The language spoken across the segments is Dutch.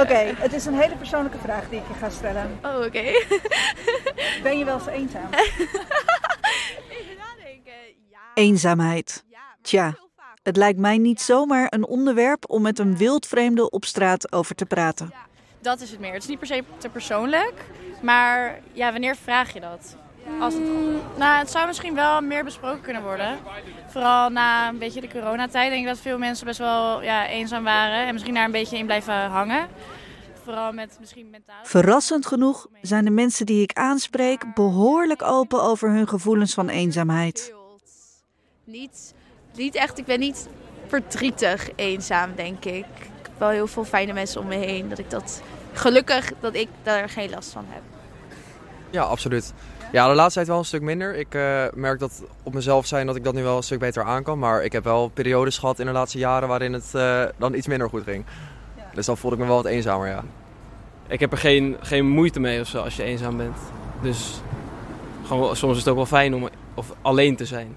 Oké, het is een hele persoonlijke vraag die ik je ga stellen. Oh, oké. Ben je wel eens eenzaam? Even nadenken. Ja. Eenzaamheid. Tja. Het lijkt mij niet zomaar een onderwerp om met een wildvreemde op straat over te praten. Dat is het meer. Het is niet per se te persoonlijk. Maar ja, wanneer vraag je dat? Als het, nou, het zou misschien wel meer besproken kunnen worden. Vooral na een beetje de coronatijd denk ik dat veel mensen best wel ja, eenzaam waren. En misschien daar een beetje in blijven hangen. Vooral met misschien mentaal. Verrassend genoeg zijn de mensen die ik aanspreek behoorlijk open over hun gevoelens van eenzaamheid. Niet, niet echt, ik ben niet verdrietig eenzaam, denk ik. Ik heb wel heel veel fijne mensen om me heen. Dat ik dat, gelukkig dat ik daar geen last van heb. Ja, absoluut. Ja, de laatste tijd wel een stuk minder. Ik eh, merk dat op mezelf zijn dat ik dat nu wel een stuk beter aan kan. Maar ik heb wel periodes gehad in de laatste jaren waarin het eh, dan iets minder goed ging. Dus dan voelde ik me wel wat eenzamer, ja. Ik heb er geen, geen moeite mee of zo als je eenzaam bent. Dus gewoon, soms is het ook wel fijn om of alleen te zijn.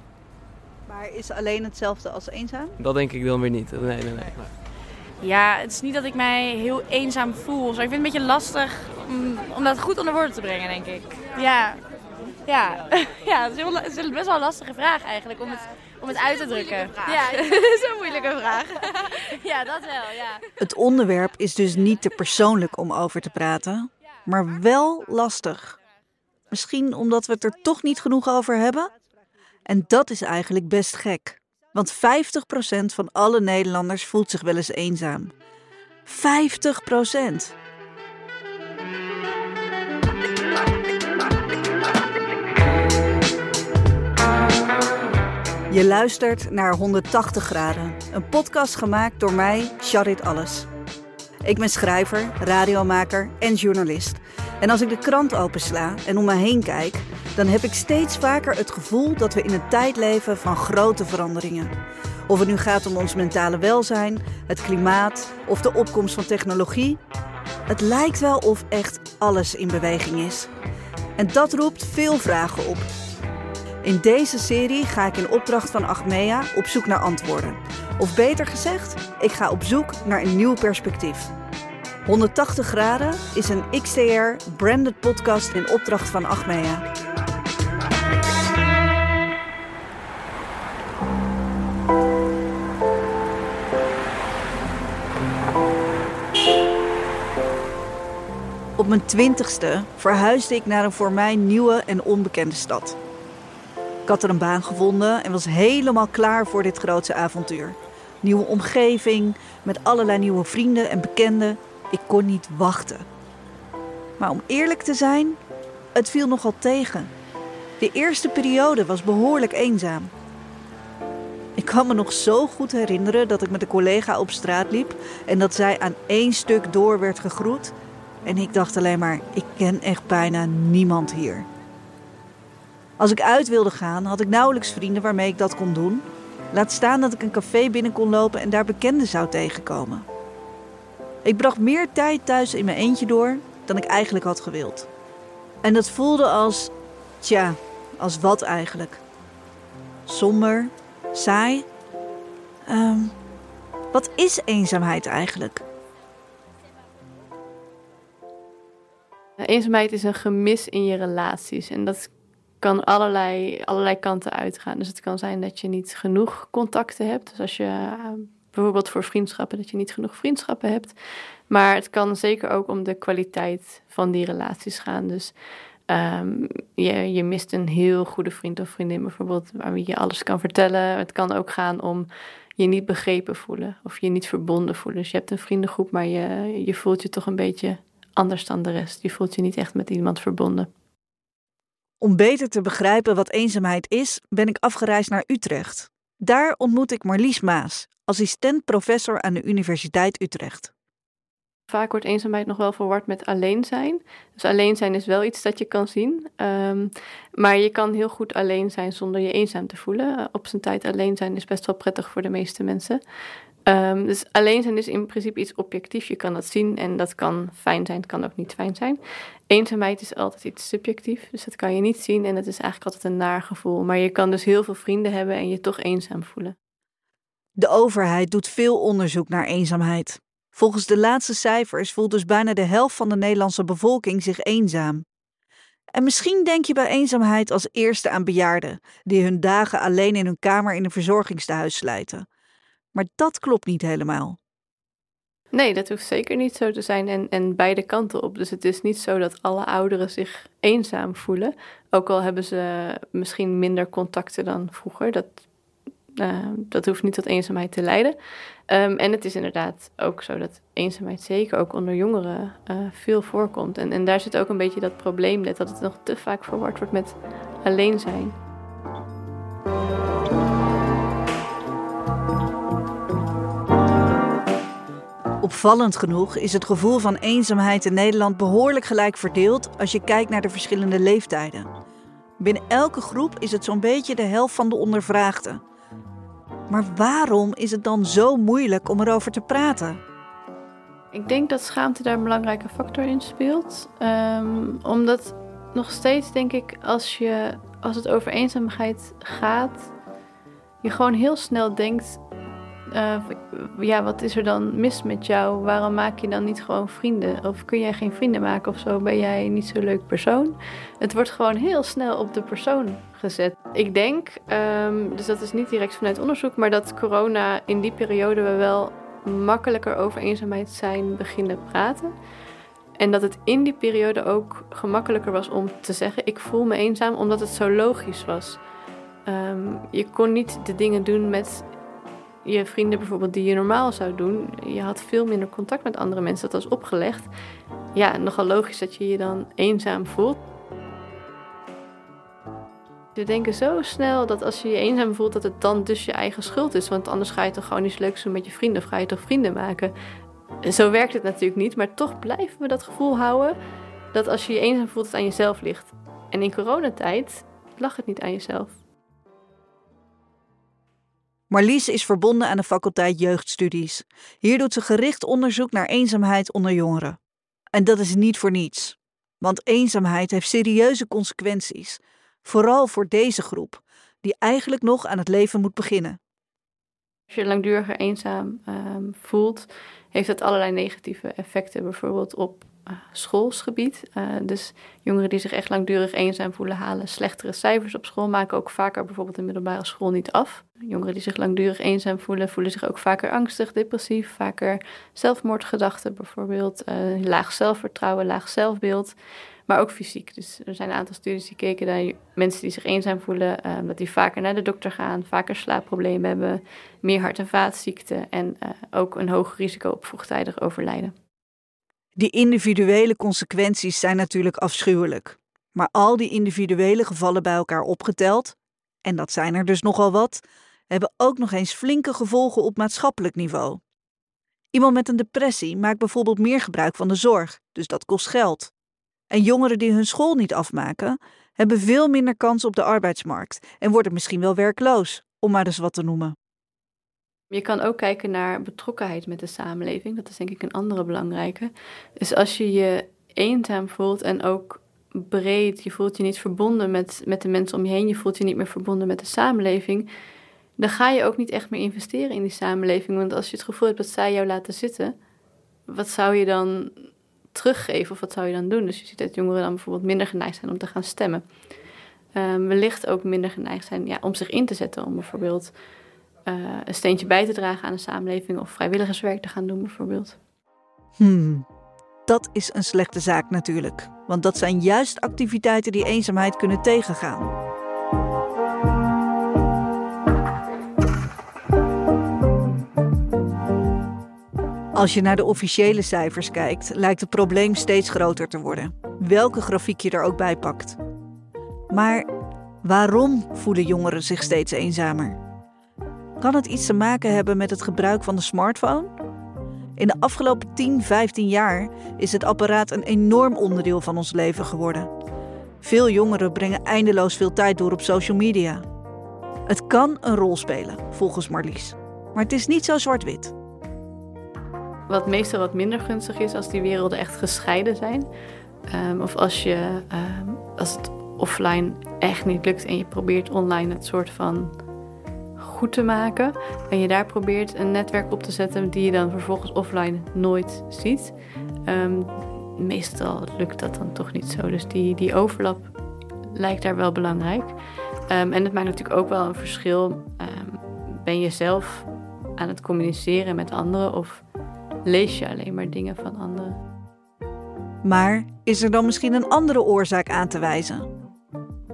Maar is alleen hetzelfde als eenzaam? Dat denk ik dan weer niet. Nee, nee, nee. nee. Ja, het is niet dat ik mij heel eenzaam voel. Zo, ik vind het een beetje lastig om, om dat goed onder woorden te brengen, denk ik. Ja, ja. ja het, is heel, het is best wel een lastige vraag eigenlijk om het, om het uit te drukken. Ja, het is een moeilijke vraag. ja, dat wel, ja. Het onderwerp is dus niet te persoonlijk om over te praten, maar wel lastig. Misschien omdat we het er toch niet genoeg over hebben? En dat is eigenlijk best gek. Want 50% van alle Nederlanders voelt zich wel eens eenzaam. 50%! Je luistert naar 180 graden, een podcast gemaakt door mij, Charit Alles. Ik ben schrijver, radiomaker en journalist. En als ik de krant opensla en om me heen kijk, dan heb ik steeds vaker het gevoel dat we in een tijd leven van grote veranderingen. Of het nu gaat om ons mentale welzijn, het klimaat of de opkomst van technologie. Het lijkt wel of echt alles in beweging is. En dat roept veel vragen op. In deze serie ga ik in opdracht van Achmea op zoek naar antwoorden. Of beter gezegd, ik ga op zoek naar een nieuw perspectief. 180 graden is een XTR branded podcast in opdracht van Achmea. Op mijn twintigste verhuisde ik naar een voor mij nieuwe en onbekende stad. Ik had er een baan gevonden en was helemaal klaar voor dit grootse avontuur. Nieuwe omgeving, met allerlei nieuwe vrienden en bekenden. Ik kon niet wachten. Maar om eerlijk te zijn, het viel nogal tegen. De eerste periode was behoorlijk eenzaam. Ik kan me nog zo goed herinneren dat ik met een collega op straat liep en dat zij aan één stuk door werd gegroet. En ik dacht alleen maar, ik ken echt bijna niemand hier. Als ik uit wilde gaan, had ik nauwelijks vrienden waarmee ik dat kon doen. Laat staan dat ik een café binnen kon lopen en daar bekenden zou tegenkomen. Ik bracht meer tijd thuis in mijn eentje door dan ik eigenlijk had gewild. En dat voelde als, tja, als wat eigenlijk? Somber, saai. Ehm, wat is eenzaamheid eigenlijk? Eenzaamheid is een gemis in je relaties. En dat kan allerlei, allerlei kanten uitgaan. Dus het kan zijn dat je niet genoeg contacten hebt. Dus als je uh, bijvoorbeeld voor vriendschappen, dat je niet genoeg vriendschappen hebt. Maar het kan zeker ook om de kwaliteit van die relaties gaan. Dus um, je, je mist een heel goede vriend of vriendin bijvoorbeeld, waarmee je alles kan vertellen. Het kan ook gaan om je niet begrepen voelen of je niet verbonden voelen. Dus je hebt een vriendengroep, maar je, je voelt je toch een beetje anders dan de rest. Je voelt je niet echt met iemand verbonden. Om beter te begrijpen wat eenzaamheid is, ben ik afgereisd naar Utrecht. Daar ontmoet ik Marlies Maas, assistent-professor aan de Universiteit Utrecht. Vaak wordt eenzaamheid nog wel verward met alleen zijn. Dus alleen zijn is wel iets dat je kan zien. Um, maar je kan heel goed alleen zijn zonder je eenzaam te voelen. Op zijn tijd alleen zijn is best wel prettig voor de meeste mensen. Um, dus alleen zijn is in principe iets objectiefs. Je kan dat zien en dat kan fijn zijn, het kan ook niet fijn zijn. Eenzaamheid is altijd iets subjectief, dus dat kan je niet zien en het is eigenlijk altijd een naar gevoel. Maar je kan dus heel veel vrienden hebben en je toch eenzaam voelen. De overheid doet veel onderzoek naar eenzaamheid. Volgens de laatste cijfers voelt dus bijna de helft van de Nederlandse bevolking zich eenzaam. En misschien denk je bij eenzaamheid als eerste aan bejaarden die hun dagen alleen in hun kamer in een verzorgingstehuis slijten. Maar dat klopt niet helemaal. Nee, dat hoeft zeker niet zo te zijn en, en beide kanten op. Dus het is niet zo dat alle ouderen zich eenzaam voelen. Ook al hebben ze misschien minder contacten dan vroeger. Dat, uh, dat hoeft niet tot eenzaamheid te leiden. Um, en het is inderdaad ook zo dat eenzaamheid zeker ook onder jongeren uh, veel voorkomt. En, en daar zit ook een beetje dat probleem dat het nog te vaak verward wordt met alleen zijn. Opvallend genoeg is het gevoel van eenzaamheid in Nederland behoorlijk gelijk verdeeld als je kijkt naar de verschillende leeftijden. Binnen elke groep is het zo'n beetje de helft van de ondervraagden. Maar waarom is het dan zo moeilijk om erover te praten? Ik denk dat schaamte daar een belangrijke factor in speelt. Um, omdat nog steeds denk ik, als, je, als het over eenzaamheid gaat, je gewoon heel snel denkt: uh, ja, wat is er dan mis met jou? Waarom maak je dan niet gewoon vrienden? Of kun jij geen vrienden maken of zo? Ben jij niet zo'n leuk persoon? Het wordt gewoon heel snel op de persoon gezet. Ik denk, um, dus dat is niet direct vanuit onderzoek, maar dat corona in die periode we wel makkelijker over eenzaamheid zijn beginnen praten. En dat het in die periode ook gemakkelijker was om te zeggen: Ik voel me eenzaam, omdat het zo logisch was. Um, je kon niet de dingen doen met je vrienden bijvoorbeeld die je normaal zou doen. Je had veel minder contact met andere mensen. Dat was opgelegd. Ja, nogal logisch dat je je dan eenzaam voelt. We denken zo snel dat als je je eenzaam voelt, dat het dan dus je eigen schuld is. Want anders ga je toch gewoon iets leuks doen met je vrienden of ga je toch vrienden maken. Zo werkt het natuurlijk niet, maar toch blijven we dat gevoel houden dat als je je eenzaam voelt, het aan jezelf ligt. En in coronatijd lag het niet aan jezelf. Marlies is verbonden aan de faculteit Jeugdstudies. Hier doet ze gericht onderzoek naar eenzaamheid onder jongeren. En dat is niet voor niets. Want eenzaamheid heeft serieuze consequenties. Vooral voor deze groep, die eigenlijk nog aan het leven moet beginnen. Als je langduriger eenzaam um, voelt, heeft dat allerlei negatieve effecten. Bijvoorbeeld op schoolsgebied. Uh, dus jongeren die zich echt langdurig eenzaam voelen, halen slechtere cijfers op school, maken ook vaker bijvoorbeeld de middelbare school niet af. Jongeren die zich langdurig eenzaam voelen, voelen zich ook vaker angstig, depressief, vaker zelfmoordgedachten bijvoorbeeld, uh, laag zelfvertrouwen, laag zelfbeeld. Maar ook fysiek. Dus er zijn een aantal studies die keken naar mensen die zich eenzaam voelen, dat die vaker naar de dokter gaan, vaker slaapproblemen hebben, meer hart- en vaatziekten en ook een hoger risico op vroegtijdig overlijden. Die individuele consequenties zijn natuurlijk afschuwelijk. Maar al die individuele gevallen bij elkaar opgeteld, en dat zijn er dus nogal wat, hebben ook nog eens flinke gevolgen op maatschappelijk niveau. Iemand met een depressie maakt bijvoorbeeld meer gebruik van de zorg, dus dat kost geld. En jongeren die hun school niet afmaken, hebben veel minder kans op de arbeidsmarkt en worden misschien wel werkloos, om maar eens wat te noemen. Je kan ook kijken naar betrokkenheid met de samenleving. Dat is denk ik een andere belangrijke. Dus als je je eenzaam voelt en ook breed, je voelt je niet verbonden met, met de mensen om je heen, je voelt je niet meer verbonden met de samenleving, dan ga je ook niet echt meer investeren in die samenleving. Want als je het gevoel hebt dat zij jou laten zitten, wat zou je dan teruggeven of wat zou je dan doen? Dus je ziet dat jongeren dan bijvoorbeeld minder geneigd zijn om te gaan stemmen. Um, wellicht ook minder geneigd zijn ja, om zich in te zetten, om bijvoorbeeld een steentje bij te dragen aan de samenleving of vrijwilligerswerk te gaan doen, bijvoorbeeld. Hmm, dat is een slechte zaak natuurlijk, want dat zijn juist activiteiten die eenzaamheid kunnen tegengaan. Als je naar de officiële cijfers kijkt, lijkt het probleem steeds groter te worden, welke grafiek je er ook bij pakt. Maar waarom voelen jongeren zich steeds eenzamer? Kan het iets te maken hebben met het gebruik van de smartphone? In de afgelopen 10, 15 jaar is het apparaat een enorm onderdeel van ons leven geworden. Veel jongeren brengen eindeloos veel tijd door op social media. Het kan een rol spelen, volgens Marlies. Maar het is niet zo zwart-wit. Wat meestal wat minder gunstig is als die werelden echt gescheiden zijn. Um, of als, je, um, als het offline echt niet lukt en je probeert online het soort van goed te maken. En je daar probeert een netwerk op te zetten die je dan vervolgens offline nooit ziet. Ehm, meestal lukt dat dan toch niet zo. Dus die, die overlap lijkt daar wel belangrijk. Ehm, en het maakt natuurlijk ook wel een verschil. Um, ben je zelf aan het communiceren met anderen of lees je alleen maar dingen van anderen? Maar is er dan misschien een andere oorzaak aan te wijzen?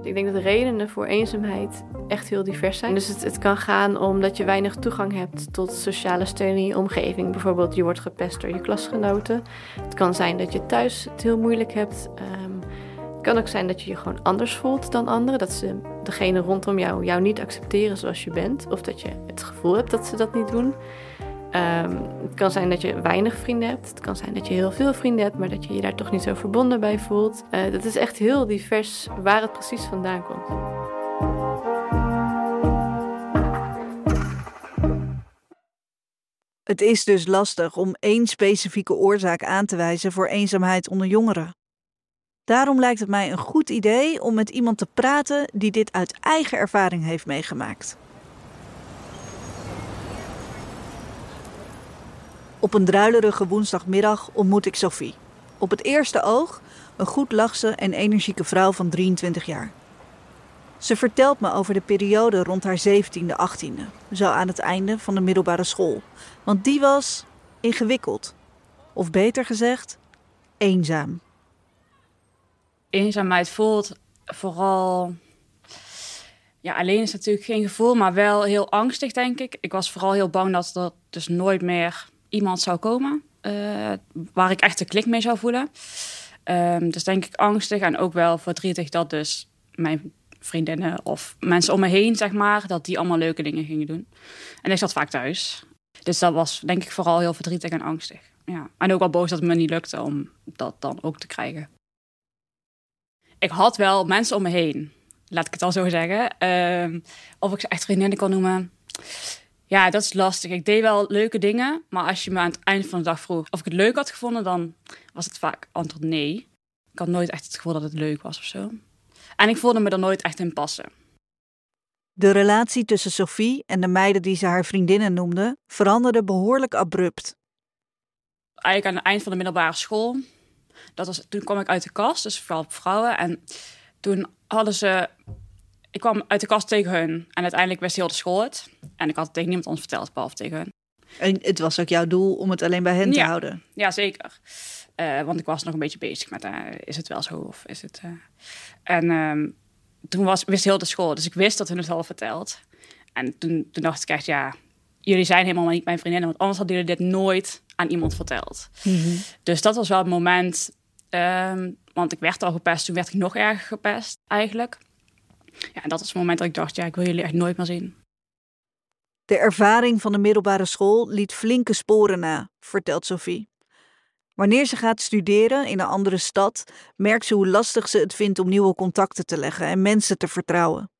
Ik denk dat de redenen voor eenzaamheid echt heel divers zijn. Dus het, het, kan gaan om dat je weinig toegang hebt tot sociale steun in je omgeving. Bijvoorbeeld je wordt gepest door je klasgenoten. Het kan zijn dat je thuis het heel moeilijk hebt. Um, het kan ook zijn dat je je gewoon anders voelt dan anderen. Dat ze degene rondom jou jou niet accepteren zoals je bent. Of dat je het gevoel hebt dat ze dat niet doen. Um, het kan zijn dat je weinig vrienden hebt. Het kan zijn dat je heel veel vrienden hebt, maar dat je je daar toch niet zo verbonden bij voelt. Uh, dat is echt heel divers waar het precies vandaan komt. Het is dus lastig om één specifieke oorzaak aan te wijzen voor eenzaamheid onder jongeren. Daarom lijkt het mij een goed idee om met iemand te praten die dit uit eigen ervaring heeft meegemaakt. Op een druilerige woensdagmiddag ontmoet ik Sophie. Op het eerste oog een goed lachse en energieke vrouw van 23 jaar. Ze vertelt me over de periode rond haar 17e, 18e, zo aan het einde van de middelbare school. Want die was ingewikkeld. Of beter gezegd, eenzaam. Eenzaamheid voelt vooral. Ja, alleen is natuurlijk geen gevoel, maar wel heel angstig, denk ik. Ik was vooral heel bang dat er dus nooit meer iemand zou komen uh, waar ik echt een klik mee zou voelen. Um, dus denk ik angstig en ook wel verdrietig dat dus mijn vriendinnen of mensen om me heen, zeg maar, dat die allemaal leuke dingen gingen doen. En ik zat vaak thuis. Dus dat was denk ik vooral heel verdrietig en angstig. Ja. En ook wel boos dat het me niet lukte om dat dan ook te krijgen. Ik had wel mensen om me heen, laat ik het al zo zeggen. Um, of ik ze echt vriendinnen kan noemen. Ja, dat is lastig. Ik deed wel leuke dingen, maar als je me aan het eind van de dag vroeg of ik het leuk had gevonden, dan was het vaak antwoord nee. Ik had nooit echt het gevoel dat het leuk was of zo. En ik voelde me er nooit echt in passen. De relatie tussen Sophie en de meiden die ze haar vriendinnen noemde, veranderde behoorlijk abrupt. Eigenlijk aan het eind van de middelbare school, dat was, toen kwam ik uit de kast, dus vooral vrouwen. En toen hadden ze ik kwam uit de kast tegen hun. En uiteindelijk wist heel de school het. En ik had het tegen niemand anders verteld, behalve tegen hun. En het was ook jouw doel om het alleen bij hen te houden? Ja, zeker. Uh, want ik was nog een beetje bezig met, uh, is het wel zo of is het... Uh... En ehm, toen was, wist heel de school, dus ik wist dat hun het al verteld. En toen, toen dacht ik echt, ja, jullie zijn helemaal niet mijn vriendinnen. Want anders hadden jullie dit nooit aan iemand verteld. Mm -hmm. Dus dat was wel het moment... Um, want ik werd al gepest, toen werd ik nog erger gepest eigenlijk. Ja, en dat is het moment dat ik dacht, ja, ik wil jullie echt nooit meer zien. De ervaring van de middelbare school liet flinke sporen na, vertelt Sophie. Wanneer ze gaat studeren in een andere stad, merkt ze hoe lastig ze het vindt om nieuwe contacten te leggen en mensen te vertrouwen.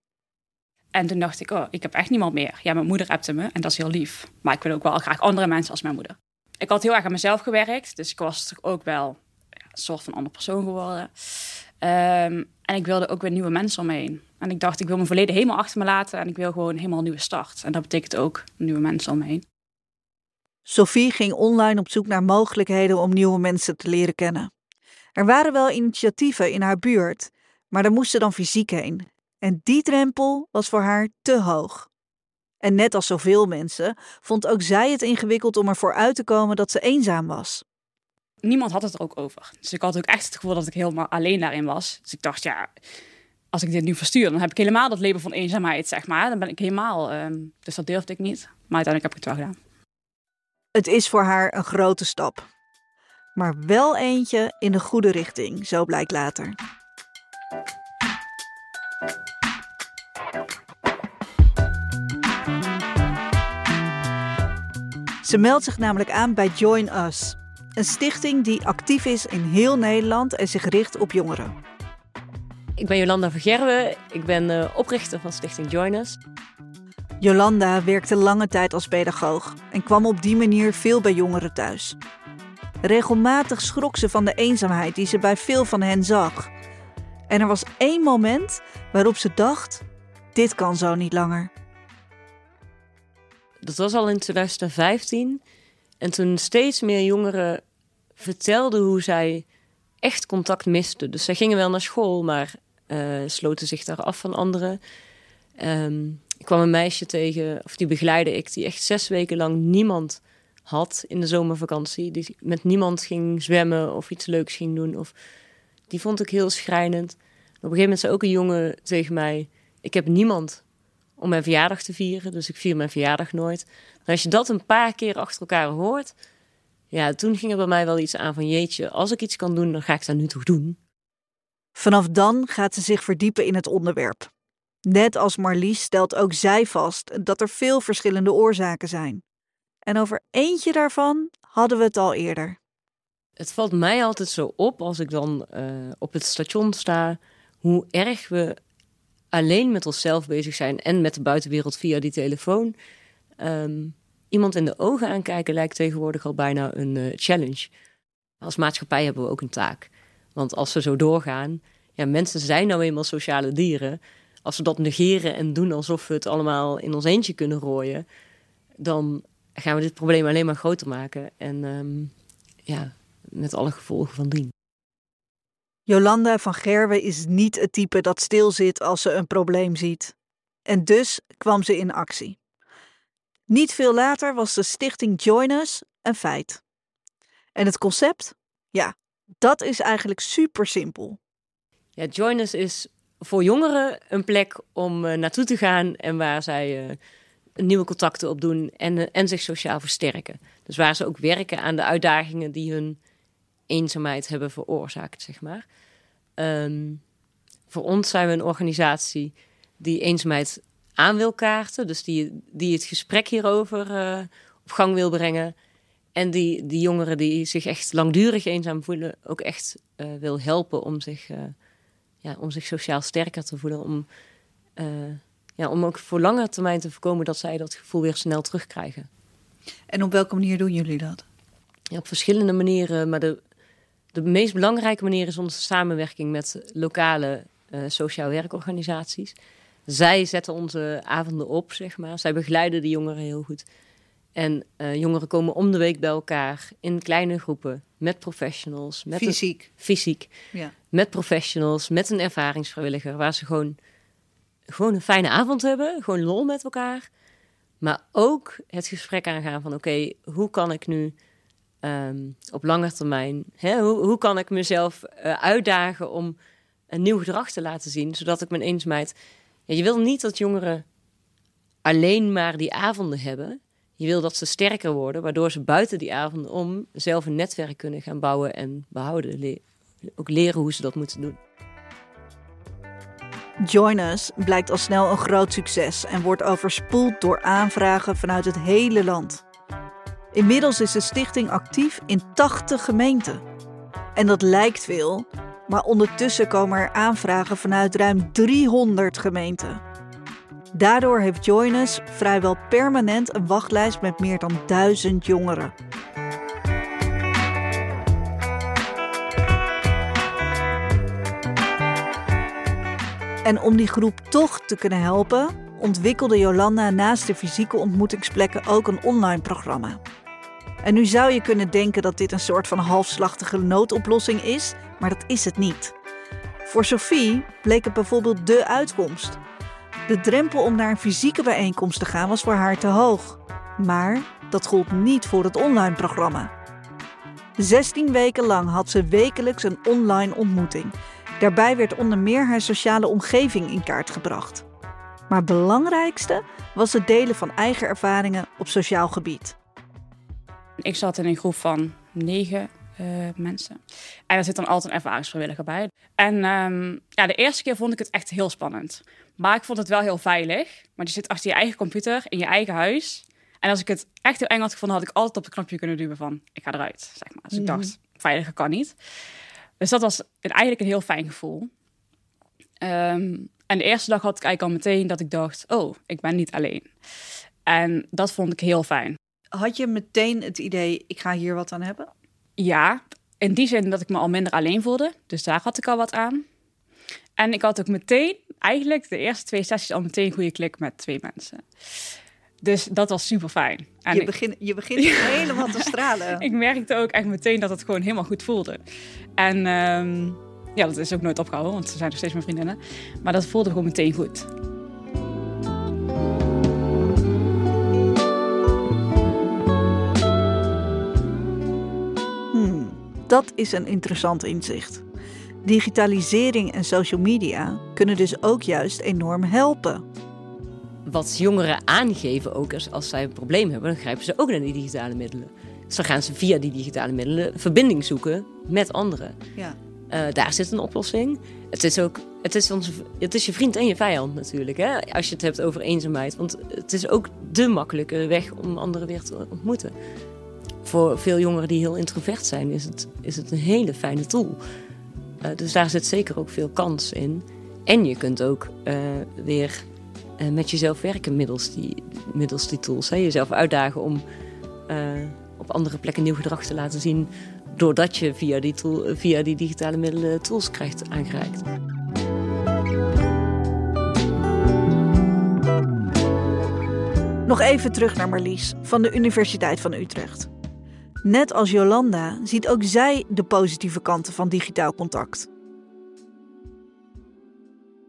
En toen dacht ik, oh, ik heb echt niemand meer. Ja, mijn moeder appte me en dat is heel lief. Maar ik wil ook wel graag andere mensen als mijn moeder. Ik had heel erg aan mezelf gewerkt, dus ik was ook wel een soort van andere persoon geworden. Um, en ik wilde ook weer nieuwe mensen om me heen. En ik dacht, ik wil mijn verleden helemaal achter me laten en ik wil gewoon helemaal een nieuwe start. En dat betekent ook nieuwe mensen om me heen. Sophie ging online op zoek naar mogelijkheden om nieuwe mensen te leren kennen. Er waren wel initiatieven in haar buurt, maar daar moest ze dan fysiek heen. En die drempel was voor haar te hoog. En net als zoveel mensen vond ook zij het ingewikkeld om ervoor uit te komen dat ze eenzaam was niemand had het er ook over. Dus ik had ook echt het gevoel dat ik helemaal alleen daarin was. Dus ik dacht, ja, als ik dit nu verstuur, dan heb ik helemaal dat label van eenzaamheid, zeg maar. Dan ben ik helemaal. Um, dus dat durfde ik niet. Maar uiteindelijk heb ik het wel gedaan. Het is voor haar een grote stap. Maar wel eentje in de goede richting, zo blijkt later. Ze meldt zich namelijk aan bij Join Us, een stichting die actief is in heel Nederland en zich richt op jongeren. Ik ben Jolanda Vergerwe. Ik ben uh, oprichter van Stichting Join Us. Jolanda werkte lange tijd als pedagoog en kwam op die manier veel bij jongeren thuis. Regelmatig schrok ze van de eenzaamheid die ze bij veel van hen zag. En er was één moment waarop ze dacht: dit kan zo niet langer. dat was al in 2015. En toen steeds meer jongeren vertelden hoe zij echt contact misten. Dus zij gingen wel naar school, maar sloten zich daar af van anderen. Ehm, ik kwam een meisje tegen, of die begeleide ik, die echt zes weken lang niemand had in de zomervakantie. Die met niemand ging zwemmen of iets leuks ging doen. Of, die vond ik heel schrijnend. Op een gegeven moment zei ook een jongen tegen mij: Ik heb niemand om mijn verjaardag te vieren, dus ik vier mijn verjaardag nooit. Als je dat een paar keer achter elkaar hoort, ja, toen ging er bij mij wel iets aan van jeetje, als ik iets kan doen, dan ga ik dat nu toch doen. Vanaf dan gaat ze zich verdiepen in het onderwerp. Net als Marlies stelt ook zij vast dat er veel verschillende oorzaken zijn. En over eentje daarvan hadden we het al eerder. Het valt mij altijd zo op als ik dan uh, op het station sta, hoe erg we alleen met onszelf bezig zijn en met de buitenwereld via die telefoon. Um, iemand in de ogen aankijken lijkt tegenwoordig al bijna een uh, challenge. Als maatschappij hebben we ook een taak. Want als we zo doorgaan, ja, mensen zijn nou eenmaal sociale dieren. Als we dat negeren en doen alsof we het allemaal in ons eentje kunnen rooien, dan gaan we dit probleem alleen maar groter maken. En um, ja, met alle gevolgen van dien. Jolanda van Gerwe is niet het type dat stilzit als ze een probleem ziet. En dus kwam ze in actie. Niet veel later was de stichting Join Us een feit. En het concept? Ja, dat is eigenlijk super simpel. Ja, Join Us is voor jongeren een plek om uh, naartoe te gaan en waar zij uh, nieuwe contacten op doen en, uh, en zich sociaal versterken. Dus waar ze ook werken aan de uitdagingen die hun eenzaamheid hebben veroorzaakt, zeg maar. Um, voor ons zijn we een organisatie die eenzaamheid aan wil kaarten. Dus die, die het gesprek hierover op gang wil brengen. En die, die jongeren die zich echt langdurig eenzaam voelen, ook echt uh, wil helpen om zich, uh, ja, om zich sociaal sterker te voelen. Om, ja, om ook voor langere termijn te voorkomen dat zij dat gevoel weer snel terugkrijgen. En op welke manier doen jullie dat? Ja, op verschillende manieren. Maar de, de meest belangrijke manier is onze samenwerking met lokale sociaal werkorganisaties zij zetten onze avonden op, zeg maar. Zij begeleiden de jongeren heel goed. En uh, jongeren komen om de week bij elkaar in kleine groepen met professionals. Met fysiek. Een, fysiek. Ja. Met professionals, met een ervaringsvrijwilliger, waar ze gewoon, gewoon een fijne avond hebben, gewoon lol met elkaar. Maar ook het gesprek aangaan van: oké, hoe kan ik nu um, op lange termijn, hè, hoe, hoe kan ik mezelf uh, uitdagen om een nieuw gedrag te laten zien, zodat ik mijn eenzaamheid ja, je wil niet dat jongeren alleen maar die avonden hebben. Je wil dat ze sterker worden, waardoor ze buiten die avonden om zelf een netwerk kunnen gaan bouwen en behouden. Ook leren hoe ze dat moeten doen. Join Us blijkt al snel een groot succes en wordt overspoeld door aanvragen vanuit het hele land. Inmiddels is de stichting actief in 80 gemeenten. En dat lijkt veel, maar ondertussen komen er aanvragen vanuit ruim 300 gemeenten. Daardoor heeft Joinus vrijwel permanent een wachtlijst met meer dan 1000 jongeren. En om die groep toch te kunnen helpen, ontwikkelde Jolanda naast de fysieke ontmoetingsplekken ook een online programma. En nu zou je kunnen denken dat dit een soort van halfslachtige noodoplossing is, maar dat is het niet. Voor Sophie bleek het bijvoorbeeld de uitkomst. De drempel om naar een fysieke bijeenkomst te gaan was voor haar te hoog. Maar dat gold niet voor het online programma. 16 weken lang had ze wekelijks een online ontmoeting. Daarbij werd onder meer haar sociale omgeving in kaart gebracht. Maar het belangrijkste was het delen van eigen ervaringen op sociaal gebied. Ik zat in een groep van negen uh, mensen. En er zit dan altijd een ervaringsvrijwilliger bij. En um, ja, de eerste keer vond ik het echt heel spannend. Maar ik vond het wel heel veilig. Maar je zit achter je eigen computer in je eigen huis. En als ik het echt heel eng had gevonden, had ik altijd op het knopje kunnen duwen van ik ga eruit. Zeg maar. Dus ik dacht, mhm. veiliger kan niet. Dus dat was eigenlijk een heel fijn gevoel. Um, en de eerste dag had ik eigenlijk al meteen dat ik dacht, oh, ik ben niet alleen. En dat vond ik heel fijn. Had je meteen het idee, ik ga hier wat aan hebben? Ja, in die zin dat ik me al minder alleen voelde. Dus daar had ik al wat aan. En ik had ook meteen, eigenlijk de eerste twee sessies, al meteen goede klik met twee mensen. Dus dat was super fijn. je, begint, je begint helemaal te stralen. ik merkte ook echt meteen dat het gewoon helemaal goed voelde. En ehm, ja, dat is ook nooit opgehouden, want ze zijn nog steeds mijn vriendinnen. Maar dat voelde gewoon meteen goed. Hmm, dat is een interessant inzicht. Digitalisering en social media kunnen dus ook juist enorm helpen. Wat jongeren aangeven ook als, als zij een probleem hebben, dan grijpen ze ook naar die digitale middelen. Dus dan gaan ze via die digitale middelen verbinding zoeken met anderen. Ja. Uh, daar zit een oplossing. Het is ook, het is, onze, het is je vriend en je vijand natuurlijk, hè? als je het hebt over eenzaamheid. Want het is ook de makkelijke weg om anderen weer te ontmoeten. Voor veel jongeren die heel introvert zijn, is het, is het een hele fijne tool. Uh, dus daar zit zeker ook veel kans in. En je kunt ook uh, weer met jezelf werken middels die, middels die tools. Hè? Jezelf uitdagen om op andere plekken nieuw gedrag te laten zien doordat je via die, via die digitale middelen tools krijgt aangereikt. Nog even terug naar Marlies van de Universiteit van Utrecht. Net als Jolanda ziet ook zij de positieve kanten van digitaal contact.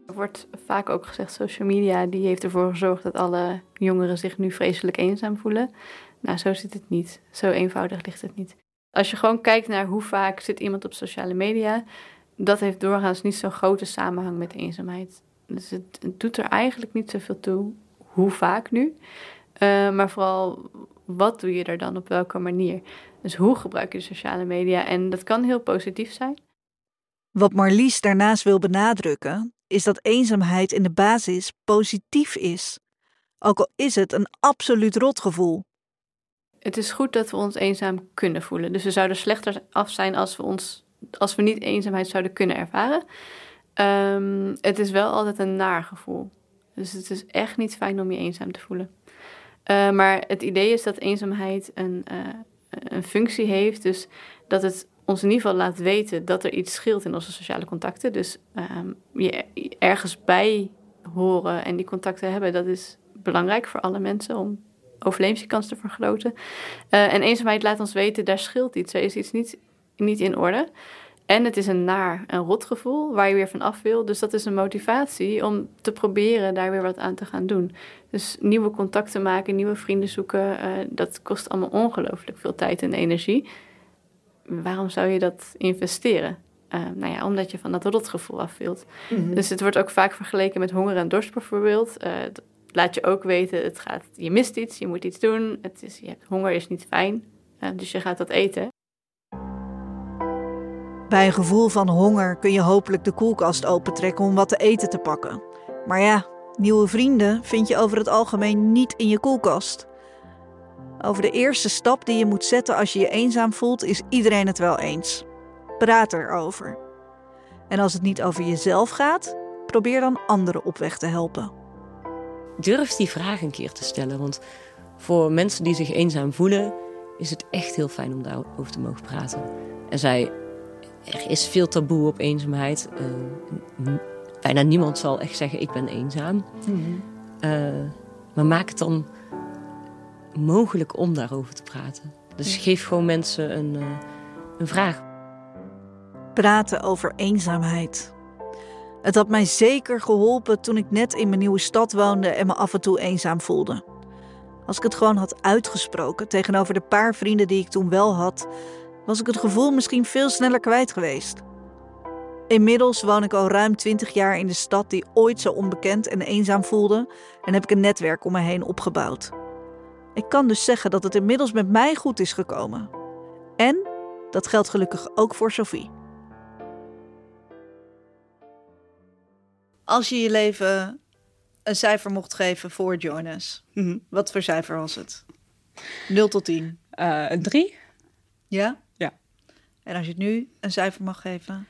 Er wordt vaak ook gezegd, social media die heeft ervoor gezorgd dat alle jongeren zich nu vreselijk eenzaam voelen. Nou, zo zit het niet. Zo eenvoudig ligt het niet. Als je gewoon kijkt naar hoe vaak zit iemand op sociale media, dat heeft doorgaans niet zo'n grote samenhang met eenzaamheid. Dus het, doet er eigenlijk niet zoveel toe hoe vaak nu, uh, maar vooral wat doe je er dan op welke manier. Dus hoe gebruik je de sociale media? En dat kan heel positief zijn. Wat Marlies daarnaast wil benadrukken, is dat eenzaamheid in de basis positief is. Ook al is het een absoluut rotgevoel het is goed dat we ons eenzaam kunnen voelen. Dus we zouden slechter af zijn als we, ons, als we niet eenzaamheid zouden kunnen ervaren. Um, het is wel altijd een naar gevoel. Dus het is echt niet fijn om je eenzaam te voelen. Uh, maar het idee is dat eenzaamheid een, uh, een functie heeft. Dus dat het ons in ieder geval laat weten dat er iets scheelt in onze sociale contacten. Dus um, je ergens bij horen en die contacten hebben, dat is belangrijk voor alle mensen om overlevingskans te vergroten. Uh, en eenzaamheid laat ons weten, daar scheelt iets. Er is iets niet, niet in orde. En het is een naar, een rotgevoel waar je weer van af wil. Dus dat is een motivatie om te proberen daar weer wat aan te gaan doen. Dus nieuwe contacten maken, nieuwe vrienden zoeken, uh, dat kost allemaal ongelooflijk veel tijd en energie. Waarom zou je dat investeren? Uh, nou ja, omdat je van dat rotgevoel af wilt. Mm -hmm. Dus het wordt ook vaak vergeleken met honger en dorst bijvoorbeeld. Uh, laat je ook weten, het gaat, je mist iets, je moet iets doen. Het is, je hebt, honger is niet fijn, dus je gaat dat eten. Bij een gevoel van honger kun je hopelijk de koelkast opentrekken om wat te eten te pakken. Maar ja, nieuwe vrienden vind je over het algemeen niet in je koelkast. Over de eerste stap die je moet zetten als je je eenzaam voelt, is iedereen het wel eens. Praat erover. En als het niet over jezelf gaat, probeer dan anderen op weg te helpen durf die vraag een keer te stellen. Want voor mensen die zich eenzaam voelen, is het echt heel fijn om daarover te mogen praten. En zij, er is veel taboe op eenzaamheid. Uh, bijna niemand zal echt zeggen: Ik ben eenzaam. Mm maar maak het dan mogelijk om daarover te praten. Dus geef gewoon mensen een, uh, een vraag. Praten over eenzaamheid. Het had mij zeker geholpen toen ik net in mijn nieuwe stad woonde en me af en toe eenzaam voelde. Als ik het gewoon had uitgesproken tegenover de paar vrienden die ik toen wel had, was ik het gevoel misschien veel sneller kwijt geweest. Inmiddels woon ik al ruim 20 jaar in de stad die ooit zo onbekend en eenzaam voelde en heb ik een netwerk om me heen opgebouwd. Ik kan dus zeggen dat het inmiddels met mij goed is gekomen. En dat geldt gelukkig ook voor Sophie. Als je je leven een cijfer mocht geven voor Jonas, mm wat voor cijfer was het? 0 tot 10. Uh, een 3. Ja? Ja. En als je het nu een cijfer mag geven?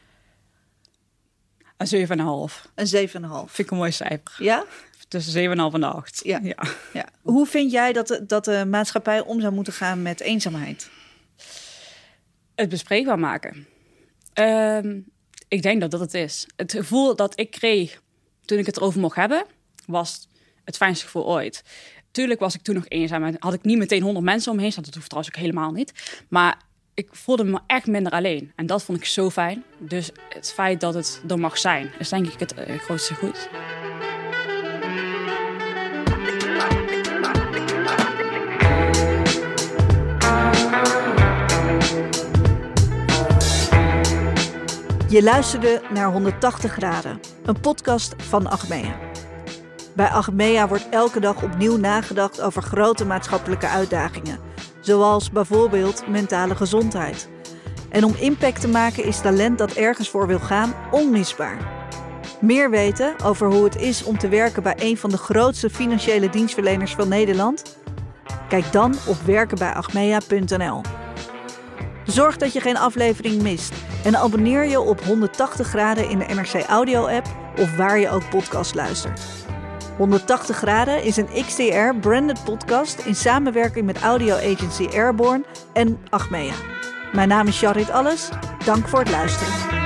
Een 7,5. Een 7,5. Vind ik een mooi cijfer. Ja? Tussen 7,5 en 8. Ja. ja. ja. Hoe vind jij dat de, dat de maatschappij om zou moeten gaan met eenzaamheid? Het bespreekbaar maken. Uh, ik denk dat dat het is. Het gevoel dat ik kreeg toen ik het erover mocht hebben, was het fijnste gevoel ooit. Tuurlijk was ik toen nog eenzaam. En had ik niet meteen 100 mensen om me staan. Dat hoeft trouwens ook helemaal niet. Maar ik voelde me echt minder alleen. En dat vond ik zo fijn. Dus het feit dat het er mag zijn, is denk ik het eh, grootste goed. Je luisterde naar 180 graden, een podcast van Achmea. Bij Achmea wordt elke dag opnieuw nagedacht over grote maatschappelijke uitdagingen, zoals bijvoorbeeld mentale gezondheid. En om impact te maken is talent dat ergens voor wil gaan onmisbaar. Meer weten over hoe het is om te werken bij een van de grootste financiële dienstverleners van Nederland? Kijk dan op werkenbijachmea.nl. Zorg dat je geen aflevering mist en abonneer je op 180 graden in de NRC Audio app of waar je ook podcast luistert. 180 graden is een XTR branded podcast in samenwerking met audio agency Airborne en Achmea. Mijn naam is Charit Alles. Dank voor het luisteren.